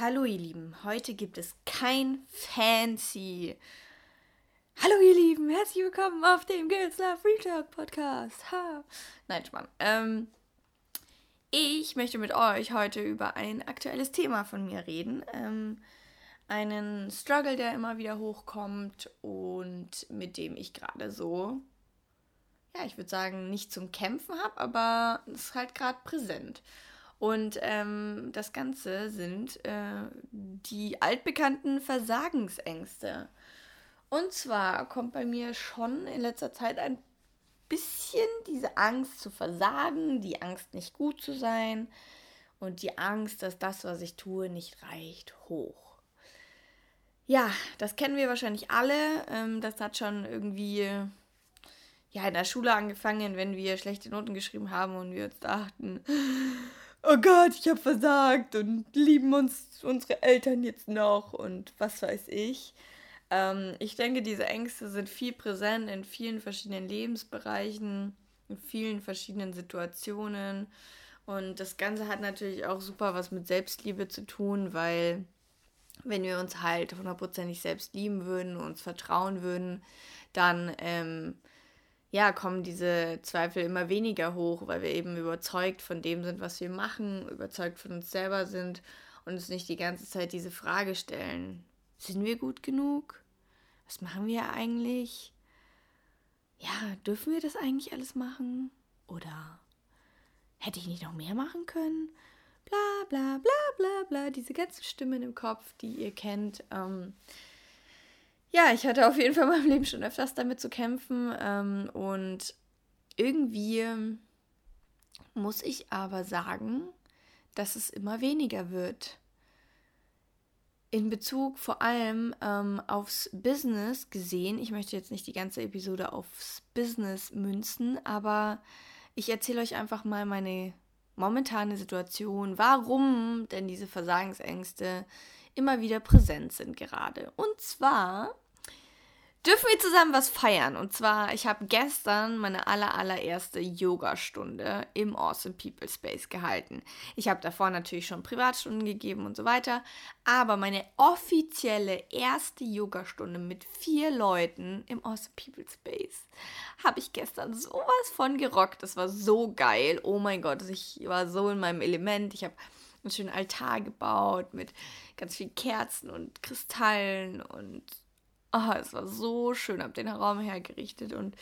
Hallo ihr Lieben, heute gibt es kein Fancy. Hallo ihr Lieben, herzlich willkommen auf dem Girls Love Real Talk Podcast. Ha. Nein, Spann. Ähm, ich möchte mit euch heute über ein aktuelles Thema von mir reden. Ähm, einen Struggle, der immer wieder hochkommt und mit dem ich gerade so, ja, ich würde sagen, nicht zum Kämpfen habe, aber es ist halt gerade präsent. Und ähm, das Ganze sind äh, die altbekannten Versagensängste. Und zwar kommt bei mir schon in letzter Zeit ein bisschen diese Angst zu versagen, die Angst nicht gut zu sein und die Angst, dass das, was ich tue, nicht reicht, hoch. Ja, das kennen wir wahrscheinlich alle. Ähm, das hat schon irgendwie ja, in der Schule angefangen, wenn wir schlechte Noten geschrieben haben und wir uns dachten, oh Gott, ich habe versagt und lieben uns unsere Eltern jetzt noch und was weiß ich. Ähm, ich denke, diese Ängste sind viel präsent in vielen verschiedenen Lebensbereichen, in vielen verschiedenen Situationen. Und das Ganze hat natürlich auch super was mit Selbstliebe zu tun, weil wenn wir uns halt hundertprozentig selbst lieben würden, uns vertrauen würden, dann ähm, ja, kommen diese Zweifel immer weniger hoch, weil wir eben überzeugt von dem sind, was wir machen, überzeugt von uns selber sind und uns nicht die ganze Zeit diese Frage stellen, sind wir gut genug? Was machen wir eigentlich? Ja, dürfen wir das eigentlich alles machen? Oder hätte ich nicht noch mehr machen können? Bla bla bla bla bla, diese ganzen Stimmen im Kopf, die ihr kennt. Ähm, ja, ich hatte auf jeden Fall in meinem Leben schon öfters damit zu kämpfen. Ähm, und irgendwie muss ich aber sagen, dass es immer weniger wird. In Bezug vor allem ähm, aufs Business gesehen, ich möchte jetzt nicht die ganze Episode aufs Business münzen, aber ich erzähle euch einfach mal meine momentane Situation, warum denn diese Versagensängste immer wieder präsent sind gerade. Und zwar dürfen wir zusammen was feiern. Und zwar, ich habe gestern meine aller, allererste Yoga-Stunde im Awesome People Space gehalten. Ich habe davor natürlich schon Privatstunden gegeben und so weiter. Aber meine offizielle erste Yoga-Stunde mit vier Leuten im Awesome People Space habe ich gestern sowas von gerockt. Das war so geil. Oh mein Gott, ich war so in meinem Element. Ich habe einen schönen Altar gebaut mit ganz vielen Kerzen und Kristallen und oh, es war so schön, habe den Raum hergerichtet und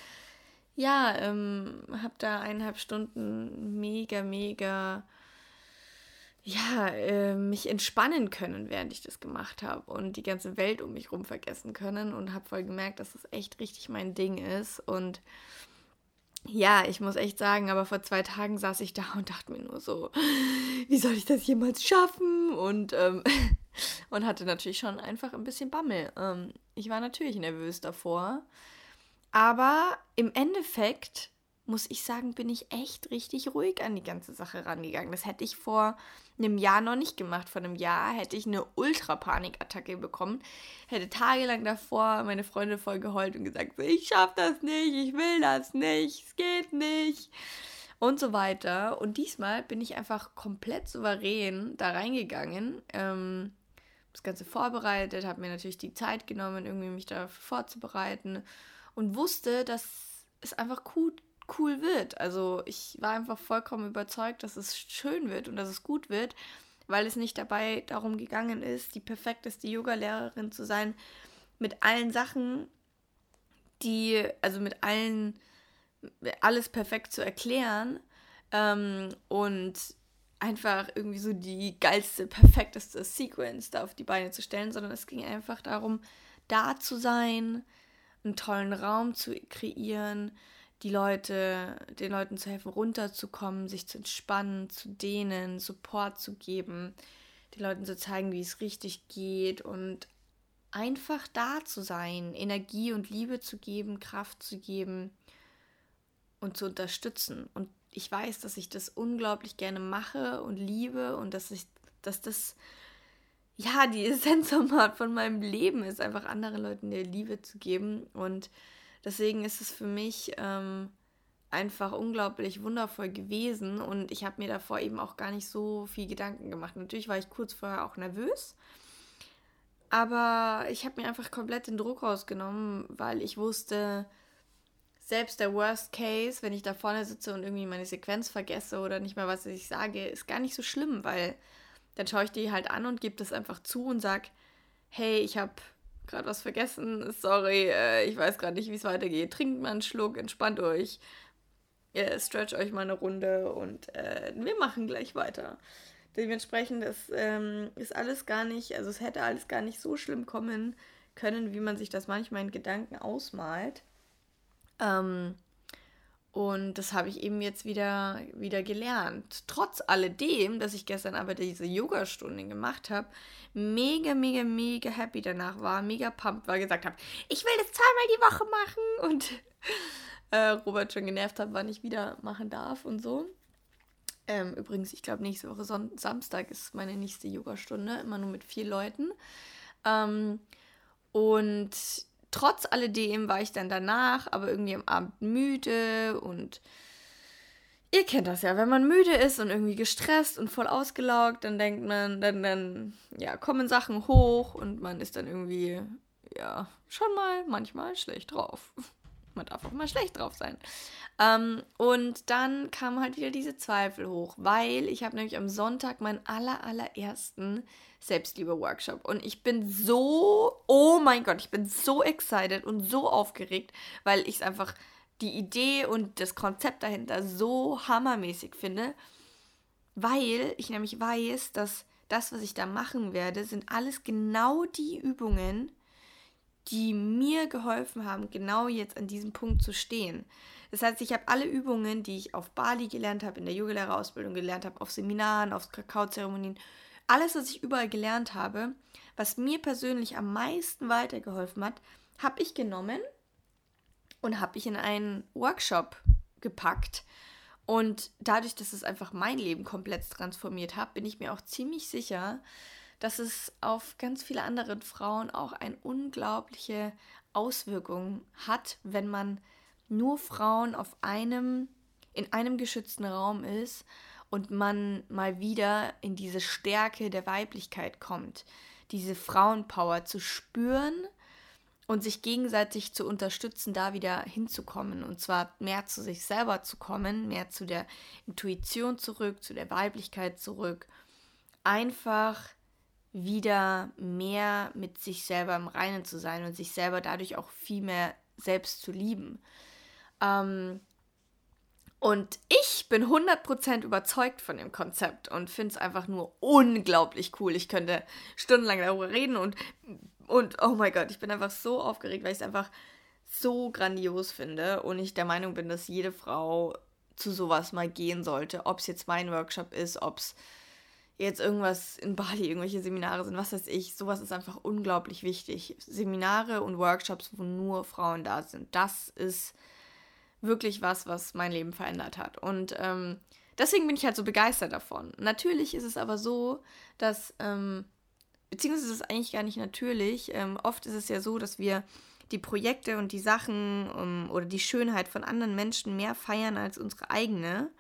ja, ähm, habe da eineinhalb Stunden mega, mega, ja, äh, mich entspannen können, während ich das gemacht habe und die ganze Welt um mich herum vergessen können und habe voll gemerkt, dass das echt richtig mein Ding ist und ja, ich muss echt sagen, aber vor zwei Tagen saß ich da und dachte mir nur so, wie soll ich das jemals schaffen? Und, ähm, und hatte natürlich schon einfach ein bisschen Bammel. Ähm, ich war natürlich nervös davor. Aber im Endeffekt muss ich sagen, bin ich echt richtig ruhig an die ganze Sache rangegangen. Das hätte ich vor einem Jahr noch nicht gemacht. Vor einem Jahr hätte ich eine Ultra-Panikattacke bekommen. Hätte tagelang davor meine Freunde voll geheult und gesagt, ich schaff das nicht, ich will das nicht, es geht nicht. Und so weiter. Und diesmal bin ich einfach komplett souverän da reingegangen. Ähm, das Ganze vorbereitet, habe mir natürlich die Zeit genommen, irgendwie mich dafür vorzubereiten und wusste, dass es einfach gut cool wird. Also ich war einfach vollkommen überzeugt, dass es schön wird und dass es gut wird, weil es nicht dabei darum gegangen ist, die perfekteste Yoga-Lehrerin zu sein mit allen Sachen, die, also mit allen, alles perfekt zu erklären ähm, und einfach irgendwie so die geilste, perfekteste Sequence da auf die Beine zu stellen, sondern es ging einfach darum, da zu sein, einen tollen Raum zu kreieren, die Leute, den Leuten zu helfen, runterzukommen, sich zu entspannen, zu dehnen, Support zu geben, den Leuten zu zeigen, wie es richtig geht und einfach da zu sein, Energie und Liebe zu geben, Kraft zu geben und zu unterstützen. Und ich weiß, dass ich das unglaublich gerne mache und liebe und dass ich, dass das ja die Essenz von meinem Leben ist, einfach anderen Leuten der Liebe zu geben und Deswegen ist es für mich ähm, einfach unglaublich wundervoll gewesen und ich habe mir davor eben auch gar nicht so viel Gedanken gemacht. Natürlich war ich kurz vorher auch nervös, aber ich habe mir einfach komplett den Druck rausgenommen, weil ich wusste, selbst der Worst Case, wenn ich da vorne sitze und irgendwie meine Sequenz vergesse oder nicht mehr, was ich sage, ist gar nicht so schlimm, weil dann schaue ich die halt an und gebe das einfach zu und sage, hey, ich habe gerade was vergessen, sorry, äh, ich weiß gerade nicht, wie es weitergeht. Trinkt mal einen Schluck, entspannt euch, äh, stretch euch mal eine Runde und äh, wir machen gleich weiter. Dementsprechend ist, ähm, ist alles gar nicht, also es hätte alles gar nicht so schlimm kommen können, wie man sich das manchmal in Gedanken ausmalt. Ähm, und das habe ich eben jetzt wieder, wieder gelernt. Trotz alledem, dass ich gestern aber diese Yoga-Stunde gemacht habe, mega, mega, mega happy danach war, mega pumped war, gesagt habe, ich will das zweimal die Woche machen und äh, Robert schon genervt hat, wann ich wieder machen darf und so. Ähm, übrigens, ich glaube, nächste Woche Son Samstag ist meine nächste Yoga-Stunde, immer nur mit vier Leuten. Ähm, und trotz alledem war ich dann danach aber irgendwie am Abend müde und ihr kennt das ja, wenn man müde ist und irgendwie gestresst und voll ausgelaugt, dann denkt man, dann, dann, ja, kommen Sachen hoch und man ist dann irgendwie, ja, schon mal manchmal schlecht drauf. Man darf auch mal schlecht drauf sein. Ähm, und dann kamen halt wieder diese Zweifel hoch, weil ich habe nämlich am Sonntag meinen aller, allerersten Selbstliebe-Workshop. Und ich bin so, oh mein Gott, ich bin so excited und so aufgeregt, weil ich es einfach die Idee und das Konzept dahinter so hammermäßig finde, weil ich nämlich weiß, dass das, was ich da machen werde, sind alles genau die Übungen, die mir geholfen haben, genau jetzt an diesem Punkt zu stehen. Das heißt, ich habe alle Übungen, die ich auf Bali gelernt habe, in der Yogalehrerausbildung gelernt habe, auf Seminaren, auf Kakaozeremonien, alles, was ich überall gelernt habe, was mir persönlich am meisten weitergeholfen hat, habe ich genommen und habe ich in einen Workshop gepackt. Und dadurch, dass es einfach mein Leben komplett transformiert hat, bin ich mir auch ziemlich sicher, dass es auf ganz viele andere Frauen auch eine unglaubliche Auswirkung hat, wenn man nur Frauen auf einem, in einem geschützten Raum ist und man mal wieder in diese Stärke der Weiblichkeit kommt, diese Frauenpower zu spüren und sich gegenseitig zu unterstützen, da wieder hinzukommen. Und zwar mehr zu sich selber zu kommen, mehr zu der Intuition zurück, zu der Weiblichkeit zurück. Einfach wieder mehr mit sich selber im Reinen zu sein und sich selber dadurch auch viel mehr selbst zu lieben. Ähm, und ich bin 100% überzeugt von dem Konzept und finde es einfach nur unglaublich cool. Ich könnte stundenlang darüber reden und, und oh mein Gott, ich bin einfach so aufgeregt, weil ich es einfach so grandios finde und ich der Meinung bin, dass jede Frau zu sowas mal gehen sollte. Ob es jetzt mein Workshop ist, ob es jetzt irgendwas in Bali, irgendwelche Seminare sind, was weiß ich. Sowas ist einfach unglaublich wichtig. Seminare und Workshops, wo nur Frauen da sind. Das ist wirklich was, was mein Leben verändert hat. Und ähm, deswegen bin ich halt so begeistert davon. Natürlich ist es aber so, dass, ähm, beziehungsweise ist es eigentlich gar nicht natürlich, ähm, oft ist es ja so, dass wir die Projekte und die Sachen um, ähm, oder die Schönheit von anderen Menschen mehr feiern als unsere eigene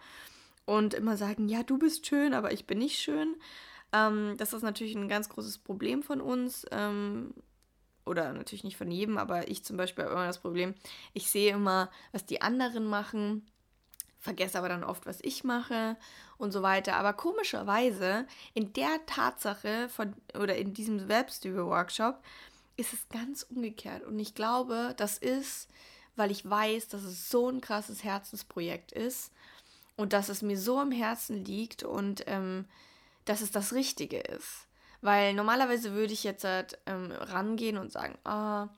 und immer sagen, ja, du bist schön, aber ich bin nicht schön. Ähm, das ist natürlich ein ganz großes Problem von uns. Ähm, oder natürlich nicht von jedem, aber ich zum Beispiel habe immer das Problem, ich sehe immer, was die anderen machen, vergesse aber dann oft, was ich mache und so weiter. Aber komischerweise, in der Tatsache von, oder in diesem Selbstliebe-Workshop, ist es ganz umgekehrt. Und ich glaube, das ist, weil ich weiß, dass es so ein krasses Herzensprojekt ist und dass es mir so am Herzen liegt und ähm, dass es das Richtige ist. Weil normalerweise würde ich jetzt halt, ähm, rangehen und sagen, ah, oh,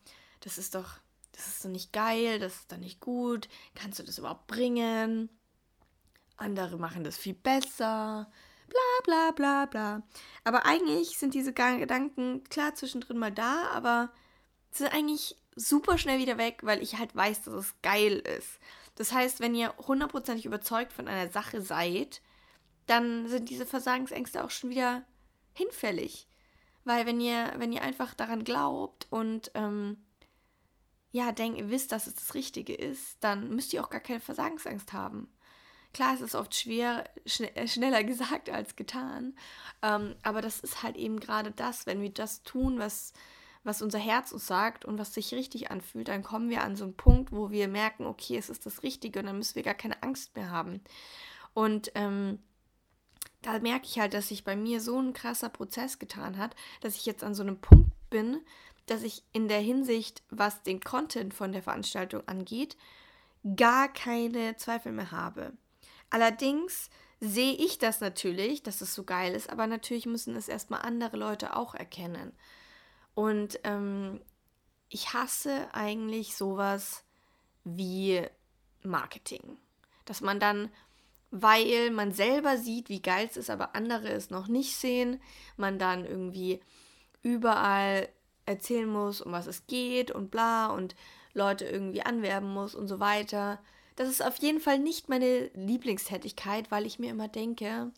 das ist doch, das ist doch nicht geil, das ist doch nicht gut, kannst du das überhaupt bringen? Andere machen das viel besser, bla bla bla bla. Aber eigentlich sind diese Gedanken klar zwischendrin mal da, aber sind eigentlich super schnell wieder weg, weil ich halt weiß, dass es geil ist. Das heißt, wenn ihr hundertprozentig überzeugt von einer Sache seid, dann sind diese Versagensängste auch schon wieder hinfällig. Weil wenn ihr, wenn ihr einfach daran glaubt und ähm, ja, denkt, ihr wisst, dass es das Richtige ist, dann müsst ihr auch gar keine Versagensangst haben. Klar, es ist oft schwer, schn äh, schneller gesagt als getan. Ähm, aber das ist halt eben gerade das, wenn wir das tun, was, was unser Herz uns sagt und was sich richtig anfühlt, dann kommen wir an so einen Punkt, wo wir merken, okay, es ist das Richtige und dann müssen wir gar keine Angst mehr haben. Und ähm, da merke ich halt, dass sich bei mir so ein krasser Prozess getan hat, dass ich jetzt an so einem Punkt bin, dass ich in der Hinsicht, was den Content von der Veranstaltung angeht, gar keine Zweifel mehr habe. Allerdings sehe ich das natürlich, dass es so geil ist, aber natürlich müssen es erstmal andere Leute auch erkennen. Und ähm, ich hasse eigentlich sowas wie Marketing. Dass man dann, weil man selber sieht, wie geil es ist, aber andere es noch nicht sehen, man dann irgendwie überall erzählen muss, um was es geht und bla und Leute irgendwie anwerben muss und so weiter. Das ist auf jeden Fall nicht meine Lieblingstätigkeit, weil ich mir immer denke,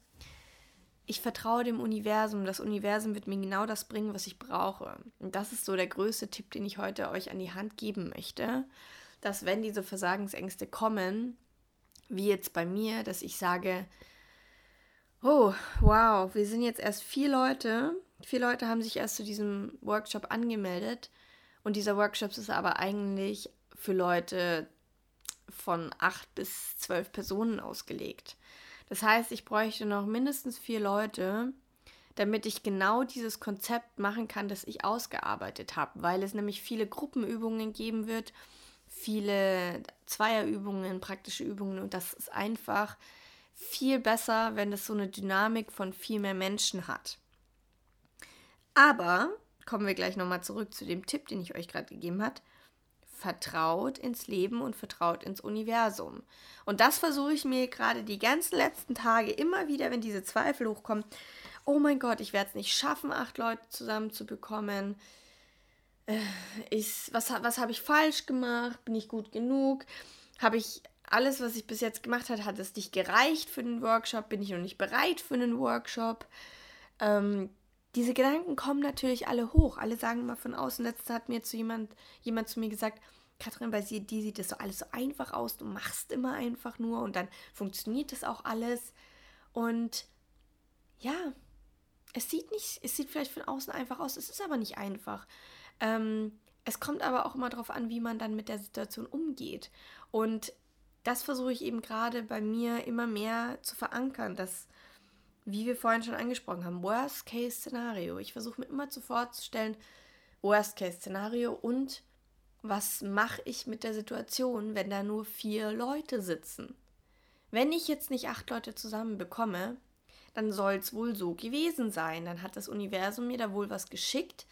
ich vertraue dem Universum. Das Universum wird mir genau das bringen, was ich brauche. Und das ist so der größte Tipp, den ich heute euch an die Hand geben möchte, dass wenn diese Versagensängste kommen, wie jetzt bei mir, dass ich sage, oh, wow, wir sind jetzt erst vier Leute. Vier Leute haben sich erst zu diesem Workshop angemeldet. Und dieser Workshop ist aber eigentlich für Leute von acht bis zwölf Personen ausgelegt. Das heißt, ich bräuchte noch mindestens vier Leute, damit ich genau dieses Konzept machen kann, das ich ausgearbeitet habe, weil es nämlich viele Gruppenübungen geben wird, viele Zweierübungen, praktische Übungen. Und das ist einfach viel besser, wenn es so eine Dynamik von viel mehr Menschen hat. Aber kommen wir gleich nochmal zurück zu dem Tipp, den ich euch gerade gegeben habe vertraut ins Leben und vertraut ins Universum. Und das versuche ich mir gerade die ganzen letzten Tage immer wieder, wenn diese Zweifel hochkommen. Oh mein Gott, ich werde es nicht schaffen, acht Leute zusammenzubekommen. Äh, was was habe ich falsch gemacht? Bin ich gut genug? Habe ich alles, was ich bis jetzt gemacht habe, hat es nicht gereicht für den Workshop? Bin ich noch nicht bereit für einen Workshop? Ähm, diese Gedanken kommen natürlich alle hoch. Alle sagen immer von außen. Letztens hat mir zu jemand, jemand zu mir gesagt, Katrin, bei dir sieht das so alles so einfach aus. Du machst immer einfach nur und dann funktioniert das auch alles. Und ja, es sieht nicht, es sieht vielleicht von außen einfach aus, es ist aber nicht einfach. Ähm, es kommt aber auch immer darauf an, wie man dann mit der Situation umgeht. Und das versuche ich eben gerade bei mir immer mehr zu verankern, dass wie wir vorhin schon angesprochen haben, Worst-Case-Szenario. Ich versuche mir immer zu vorzustellen, Worst-Case-Szenario und was mache ich mit der Situation, wenn da nur vier Leute sitzen? Wenn ich jetzt nicht acht Leute zusammen bekomme, dann soll es wohl so gewesen sein. Dann hat das Universum mir da wohl was geschickt,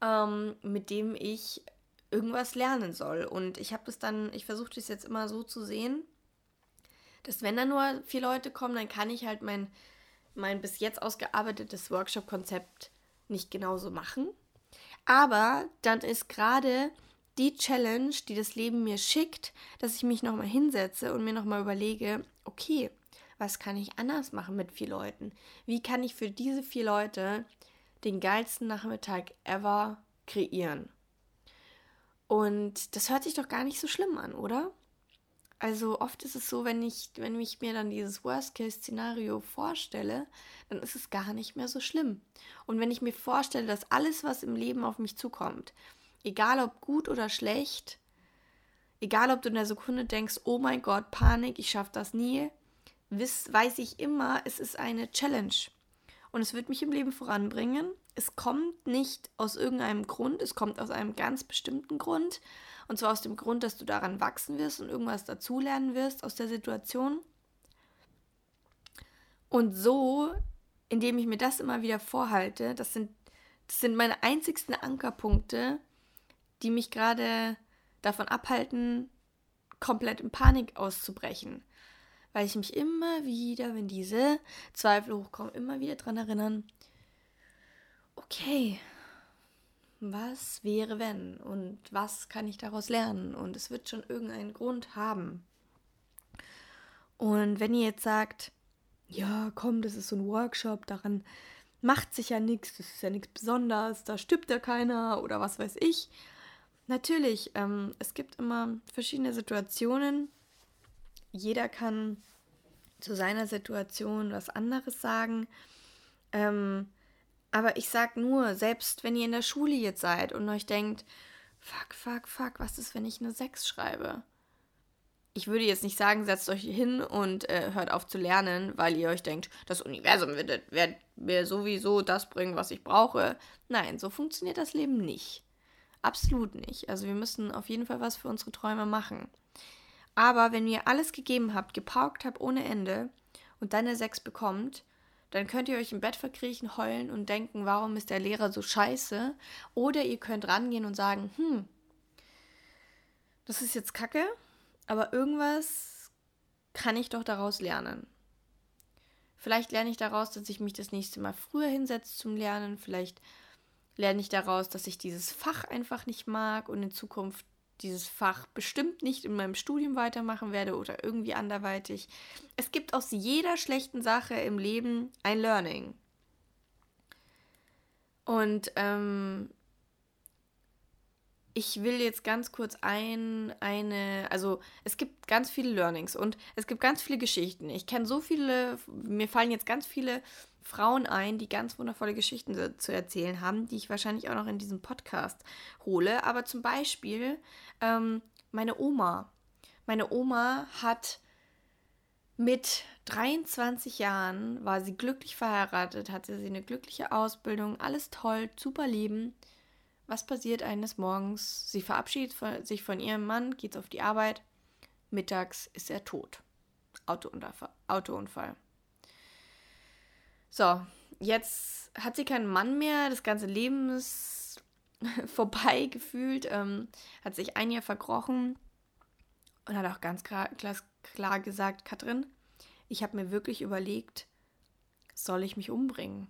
ähm, mit dem ich irgendwas lernen soll. Und ich habe das dann, ich versuche das jetzt immer so zu sehen, dass wenn da nur vier Leute kommen, dann kann ich halt mein mein bis jetzt ausgearbeitetes Workshop-Konzept nicht genauso machen. Aber dann ist gerade die Challenge, die das Leben mir schickt, dass ich mich nochmal hinsetze und mir nochmal überlege, okay, was kann ich anders machen mit vier Leuten? Wie kann ich für diese vier Leute den geilsten Nachmittag ever kreieren? Und das hört sich doch gar nicht so schlimm an, oder? Also oft ist es so, wenn ich, wenn ich mir dann dieses Worst-Case-Szenario vorstelle, dann ist es gar nicht mehr so schlimm. Und wenn ich mir vorstelle, dass alles, was im Leben auf mich zukommt, egal ob gut oder schlecht, egal ob du in der Sekunde denkst, oh mein Gott, Panik, ich schaffe das nie, wiss, weiß ich immer, es ist eine Challenge. Und es wird mich im Leben voranbringen. Es kommt nicht aus irgendeinem Grund, es kommt aus einem ganz bestimmten Grund. Und zwar aus dem Grund, dass du daran wachsen wirst und irgendwas dazulernen wirst aus der Situation. Und so, indem ich mir das immer wieder vorhalte, das sind, das sind meine einzigsten Ankerpunkte, die mich gerade davon abhalten, komplett in Panik auszubrechen. Weil ich mich immer wieder, wenn diese Zweifel hochkommen, immer wieder daran erinnern, okay, was wäre wenn und was kann ich daraus lernen und es wird schon irgendeinen Grund haben. Und wenn ihr jetzt sagt, ja, komm, das ist so ein Workshop, daran macht sich ja nichts, das ist ja nichts Besonderes, da stirbt ja keiner oder was weiß ich, natürlich, ähm, es gibt immer verschiedene Situationen. Jeder kann zu seiner Situation was anderes sagen. Ähm, aber ich sag nur, selbst wenn ihr in der Schule jetzt seid und euch denkt, fuck, fuck, fuck, was ist, wenn ich eine 6 schreibe? Ich würde jetzt nicht sagen, setzt euch hin und äh, hört auf zu lernen, weil ihr euch denkt, das Universum wird, wird mir sowieso das bringen, was ich brauche. Nein, so funktioniert das Leben nicht. Absolut nicht. Also wir müssen auf jeden Fall was für unsere Träume machen. Aber wenn ihr alles gegeben habt, gepaukt habt ohne Ende und dann eine 6 bekommt, dann könnt ihr euch im Bett verkriechen, heulen und denken, warum ist der Lehrer so scheiße? Oder ihr könnt rangehen und sagen, hm, das ist jetzt kacke, aber irgendwas kann ich doch daraus lernen. Vielleicht lerne ich daraus, dass ich mich das nächste Mal früher hinsetze zum Lernen. Vielleicht lerne ich daraus, dass ich dieses Fach einfach nicht mag und in Zukunft dieses Fach bestimmt nicht in meinem Studium weitermachen werde oder irgendwie anderweitig. Es gibt aus jeder schlechten Sache im Leben ein Learning. Und ähm, ich will jetzt ganz kurz ein, eine, also es gibt ganz viele Learnings und es gibt ganz viele Geschichten. Ich kenne so viele, mir fallen jetzt ganz viele Frauen ein, die ganz wundervolle Geschichten zu erzählen haben, die ich wahrscheinlich auch noch in diesem Podcast hole. Aber zum Beispiel ähm, meine Oma. Meine Oma hat mit 23 Jahren, war sie glücklich verheiratet, hatte sie eine glückliche Ausbildung, alles toll, super Leben. Was passiert eines Morgens? Sie verabschiedet sich von ihrem Mann, geht auf die Arbeit. Mittags ist er tot. Autounfall. Autounfall. So, jetzt hat sie keinen Mann mehr, das ganze Leben ist vorbei gefühlt, ähm, hat sich ein Jahr verkrochen und hat auch ganz klar, klar gesagt, Katrin, ich habe mir wirklich überlegt, soll ich mich umbringen?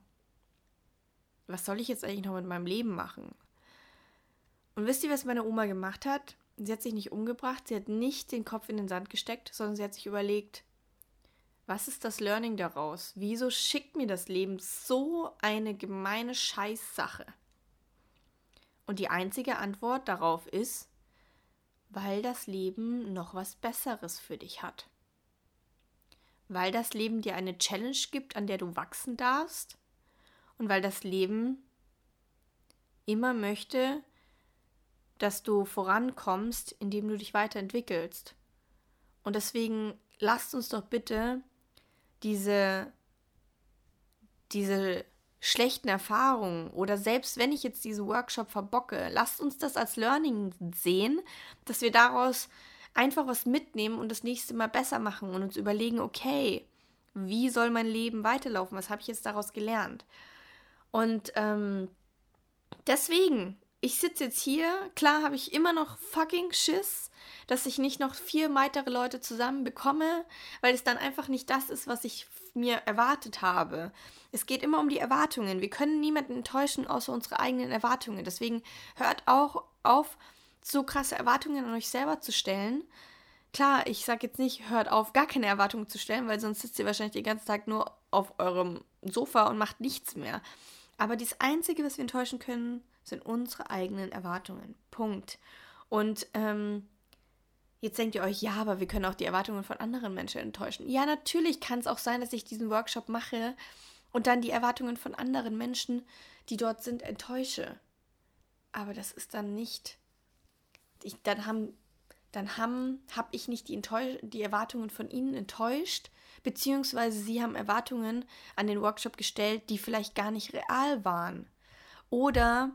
Was soll ich jetzt eigentlich noch mit meinem Leben machen? Und wisst ihr, was meine Oma gemacht hat? Sie hat sich nicht umgebracht, sie hat nicht den Kopf in den Sand gesteckt, sondern sie hat sich überlegt, was ist das Learning daraus? Wieso schickt mir das Leben so eine gemeine Scheißsache? Und die einzige Antwort darauf ist, weil das Leben noch was Besseres für dich hat. Weil das Leben dir eine Challenge gibt, an der du wachsen darfst. Und weil das Leben immer möchte, dass du vorankommst, indem du dich weiterentwickelst. Und deswegen lasst uns doch bitte diese, diese schlechten Erfahrungen oder selbst wenn ich jetzt diesen Workshop verbocke, lasst uns das als Learning sehen, dass wir daraus einfach was mitnehmen und das nächste Mal besser machen und uns überlegen, okay, wie soll mein Leben weiterlaufen? Was habe ich jetzt daraus gelernt? Und ähm, deswegen ich sitze jetzt hier, klar habe ich immer noch fucking Schiss, dass ich nicht noch vier weitere Leute zusammen bekomme, weil es dann einfach nicht das ist, was ich mir erwartet habe. Es geht immer um die Erwartungen. Wir können niemanden enttäuschen, außer unsere eigenen Erwartungen. Deswegen hört auch auf, so krasse Erwartungen an euch selber zu stellen. Klar, ich sage jetzt nicht, hört auf, gar keine Erwartungen zu stellen, weil sonst sitzt ihr wahrscheinlich den ganzen Tag nur auf eurem Sofa und macht nichts mehr. Aber das Einzige, was wir enttäuschen können, sind unsere eigenen Erwartungen. Punkt. Und ähm, jetzt denkt ihr euch, ja, aber wir können auch die Erwartungen von anderen Menschen enttäuschen. Ja, natürlich kann es auch sein, dass ich diesen Workshop mache und dann die Erwartungen von anderen Menschen, die dort sind, enttäusche. Aber das ist dann nicht. Ich, dann haben, dann haben, habe ich nicht die, die Erwartungen von ihnen enttäuscht, beziehungsweise sie haben Erwartungen an den Workshop gestellt, die vielleicht gar nicht real waren. Oder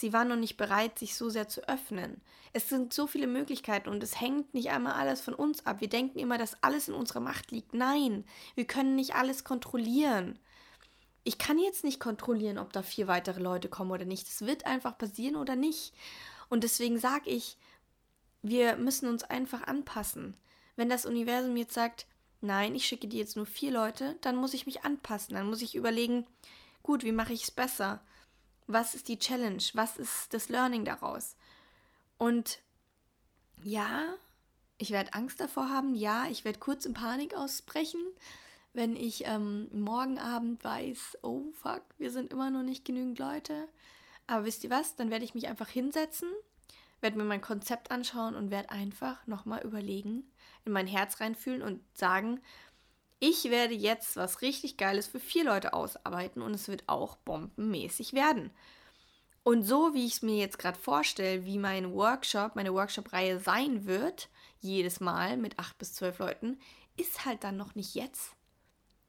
Sie war noch nicht bereit, sich so sehr zu öffnen. Es sind so viele Möglichkeiten und es hängt nicht einmal alles von uns ab. Wir denken immer, dass alles in unserer Macht liegt. Nein, wir können nicht alles kontrollieren. Ich kann jetzt nicht kontrollieren, ob da vier weitere Leute kommen oder nicht. Es wird einfach passieren oder nicht. Und deswegen sage ich, wir müssen uns einfach anpassen. Wenn das Universum jetzt sagt, nein, ich schicke dir jetzt nur vier Leute, dann muss ich mich anpassen. Dann muss ich überlegen, gut, wie mache ich es besser? Was ist die Challenge? Was ist das Learning daraus? Und ja, ich werde Angst davor haben. Ja, ich werde kurz in Panik ausbrechen, wenn ich ähm, morgen Abend weiß, oh fuck, wir sind immer noch nicht genügend Leute. Aber wisst ihr was? Dann werde ich mich einfach hinsetzen, werde mir mein Konzept anschauen und werde einfach nochmal überlegen, in mein Herz reinfühlen und sagen, ich werde jetzt was richtig Geiles für vier Leute ausarbeiten und es wird auch bombenmäßig werden. Und so wie ich es mir jetzt gerade vorstelle, wie mein Workshop, meine Workshop-Reihe sein wird, jedes Mal mit acht bis zwölf Leuten, ist halt dann noch nicht jetzt,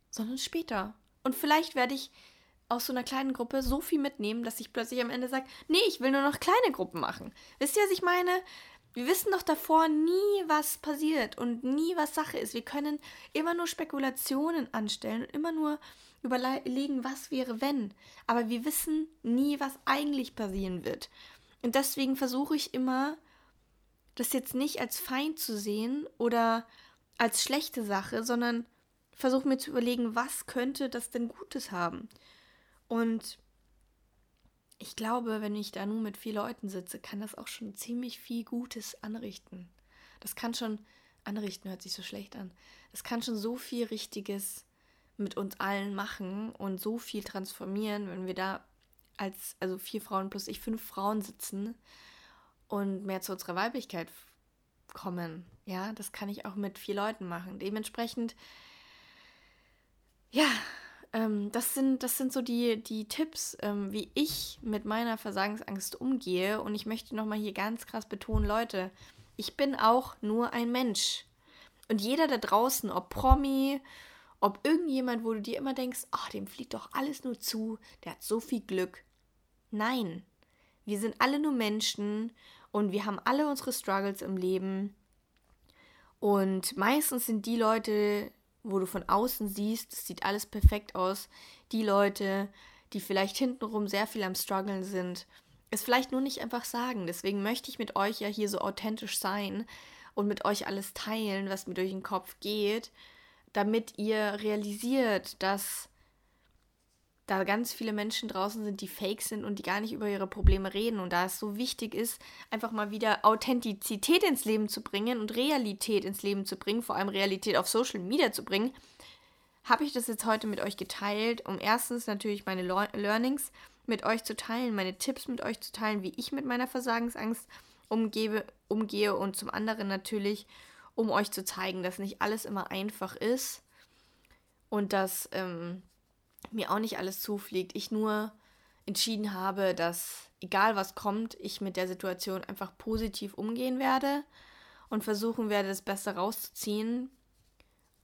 sondern später. Und vielleicht werde ich aus so einer kleinen Gruppe so viel mitnehmen, dass ich plötzlich am Ende sage, nee, ich will nur noch kleine Gruppen machen. Wisst ihr, was ich meine? Wir wissen doch davor nie, was passiert und nie, was Sache ist. Wir können immer nur Spekulationen anstellen und immer nur überlegen, was wäre, wenn. Aber wir wissen nie, was eigentlich passieren wird. Und deswegen versuche ich immer, das jetzt nicht als Feind zu sehen oder als schlechte Sache, sondern versuche mir zu überlegen, was könnte das denn Gutes haben. Und ich glaube, wenn ich da nur mit vier Leuten sitze, kann das auch schon ziemlich viel Gutes anrichten. Das kann schon, anrichten hört sich so schlecht an, das kann schon so viel Richtiges mit uns allen machen und so viel transformieren, wenn wir da als, also vier Frauen plus ich, fünf Frauen sitzen und mehr zu unserer Weiblichkeit kommen. Ja, das kann ich auch mit vier Leuten machen. Dementsprechend, ja, ähm, das, sind, das sind so die, die Tipps, ähm, wie ich mit meiner Versagensangst umgehe. Und ich möchte nochmal hier ganz krass betonen, Leute, ich bin auch nur ein Mensch. Und jeder da draußen, ob Promi, ob irgendjemand, wo du dir immer denkst, oh, dem fliegt doch alles nur zu, der hat so viel Glück. Nein, wir sind alle nur Menschen und wir haben alle unsere Struggles im Leben. Und meistens sind die Leute, wo du von außen siehst, es sieht alles perfekt aus, die Leute, die vielleicht hintenrum sehr viel am Struggeln sind, es vielleicht nur nicht einfach sagen. Deswegen möchte ich mit euch ja hier so authentisch sein und mit euch alles teilen, was mir durch den Kopf geht damit ihr realisiert, dass da ganz viele Menschen draußen sind, die fake sind und die gar nicht über ihre Probleme reden. Und da es so wichtig ist, einfach mal wieder Authentizität ins Leben zu bringen und Realität ins Leben zu bringen, vor allem Realität auf Social Media zu bringen, habe ich das jetzt heute mit euch geteilt, um erstens natürlich meine Learnings mit euch zu teilen, meine Tipps mit euch zu teilen, wie ich mit meiner Versagensangst umgebe, umgehe und zum anderen natürlich, um euch zu zeigen, dass nicht alles immer einfach ist und dass ähm, mir auch nicht alles zufliegt. Ich nur entschieden habe, dass egal was kommt, ich mit der Situation einfach positiv umgehen werde und versuchen werde, das Beste rauszuziehen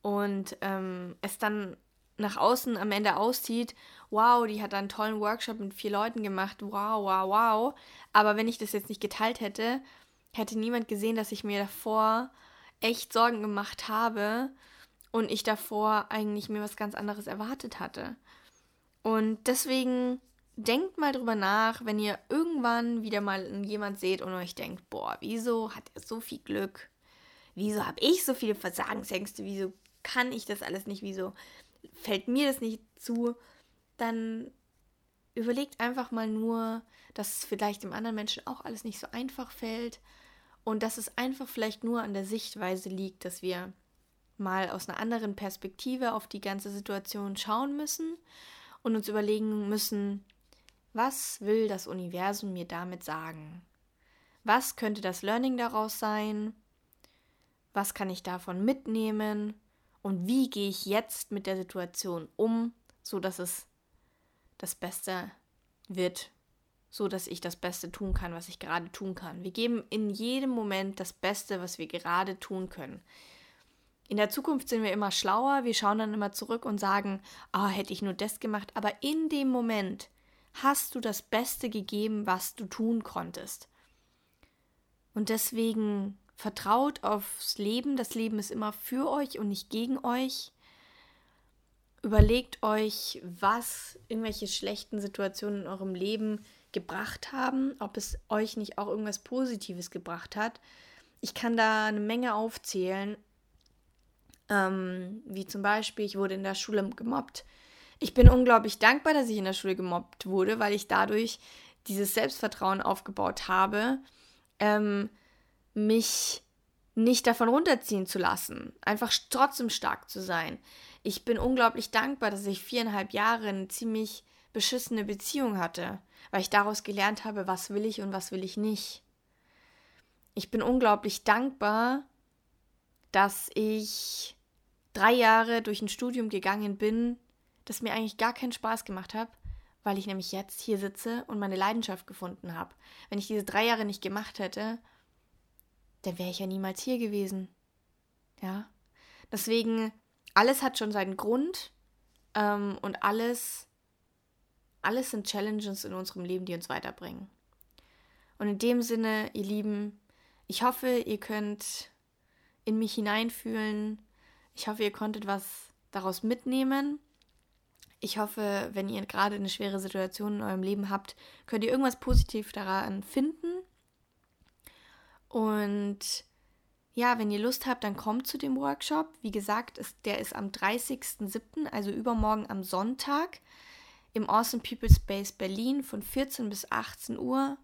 und ähm, es dann nach außen am Ende aussieht, wow, die hat einen tollen Workshop mit vier Leuten gemacht, wow, wow, wow. Aber wenn ich das jetzt nicht geteilt hätte, hätte niemand gesehen, dass ich mir davor echt Sorgen gemacht habe und ich davor eigentlich mir was ganz anderes erwartet hatte. Und deswegen denkt mal drüber nach, wenn ihr irgendwann wieder mal jemand seht und euch denkt, boah, wieso hat er so viel Glück? Wieso habe ich so viele Versagensängste? Wieso kann ich das alles nicht? Wieso fällt mir das nicht zu? Dann überlegt einfach mal nur, dass es vielleicht dem anderen Menschen auch alles nicht so einfach fällt und dass es einfach vielleicht nur an der Sichtweise liegt, dass wir mal aus einer anderen Perspektive auf die ganze Situation schauen müssen und uns überlegen müssen, was will das Universum mir damit sagen? Was könnte das Learning daraus sein? Was kann ich davon mitnehmen? Und wie gehe ich jetzt mit der Situation um, so dass es das Beste wird so dass ich das Beste tun kann, was ich gerade tun kann. Wir geben in jedem Moment das Beste, was wir gerade tun können. In der Zukunft sind wir immer schlauer, wir schauen dann immer zurück und sagen, ah, oh, hätte ich nur das gemacht, aber in dem Moment hast du das Beste gegeben, was du tun konntest. Und deswegen vertraut aufs Leben, das Leben ist immer für euch und nicht gegen euch. Überlegt euch, was irgendwelche schlechten Situationen in eurem Leben gebracht haben, ob es euch nicht auch irgendwas Positives gebracht hat. Ich kann da eine Menge aufzählen, ähm, wie zum Beispiel, ich wurde in der Schule gemobbt. Ich bin unglaublich dankbar, dass ich in der Schule gemobbt wurde, weil ich dadurch dieses Selbstvertrauen aufgebaut habe, ähm, mich nicht davon runterziehen zu lassen, einfach trotzdem stark zu sein. Ich bin unglaublich dankbar, dass ich viereinhalb Jahre eine ziemlich beschissene Beziehung hatte weil ich daraus gelernt habe, was will ich und was will ich nicht. ich bin unglaublich dankbar, dass ich drei Jahre durch ein Studium gegangen bin, das mir eigentlich gar keinen Spaß gemacht hat, weil ich nämlich jetzt hier sitze und meine Leidenschaft gefunden habe. Wenn ich diese drei Jahre nicht gemacht hätte, dann wäre ich ja niemals hier gewesen. Ja. Deswegen, alles hat schon seinen Grund ähm, und alles, alles sind Challenges in unserem Leben, die uns weiterbringen. Und in dem Sinne, ihr Lieben, ich hoffe, ihr könnt in mich hineinfühlen. Ich hoffe, ihr konntet was daraus mitnehmen. Ich hoffe, wenn ihr gerade eine schwere Situation in eurem Leben habt, könnt ihr irgendwas positiv daran finden. Und ja, wenn ihr Lust habt, dann kommt zu dem Workshop. Wie gesagt, ist, der ist am 30.07., also übermorgen am Sonntag, im Awesome People Space Berlin von 14 bis 18 Uhr.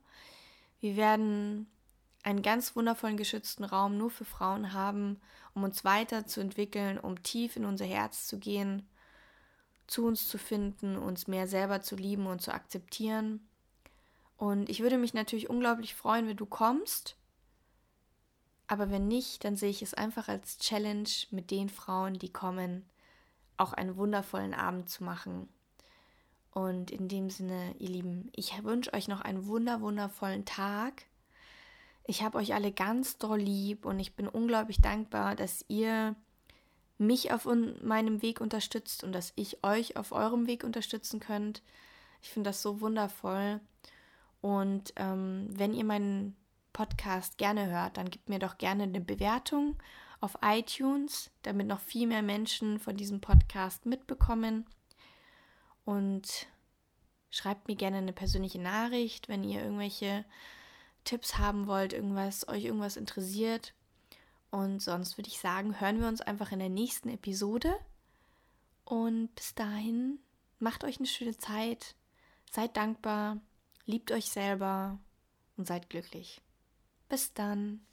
Wir werden einen ganz wundervollen geschützten Raum nur für Frauen haben, um uns weiterzuentwickeln, um tief in unser Herz zu gehen zu uns zu finden, uns mehr selber zu lieben und zu akzeptieren. Und ich würde mich natürlich unglaublich freuen, wenn du kommst. Aber wenn nicht, dann sehe ich es einfach als Challenge mit den Frauen, die kommen, auch einen wundervollen Abend zu machen. Und in dem Sinne, ihr Lieben, ich wünsche euch noch einen wunder, wundervollen Tag. Ich habe euch alle ganz doll lieb und ich bin unglaublich dankbar, dass ihr mich auf meinem Weg unterstützt und dass ich euch auf eurem Weg unterstützen könnt. Ich finde das so wundervoll. Und ähm, wenn ihr meinen Podcast gerne hört, dann gebt mir doch gerne eine Bewertung auf iTunes, damit noch viel mehr Menschen von diesem Podcast mitbekommen. Und schreibt mir gerne eine persönliche Nachricht, wenn ihr irgendwelche Tipps haben wollt, irgendwas, euch irgendwas interessiert. Und sonst würde ich sagen, hören wir uns einfach in der nächsten Episode. Und bis dahin, macht euch eine schöne Zeit, seid dankbar, liebt euch selber und seid glücklich. Bis dann.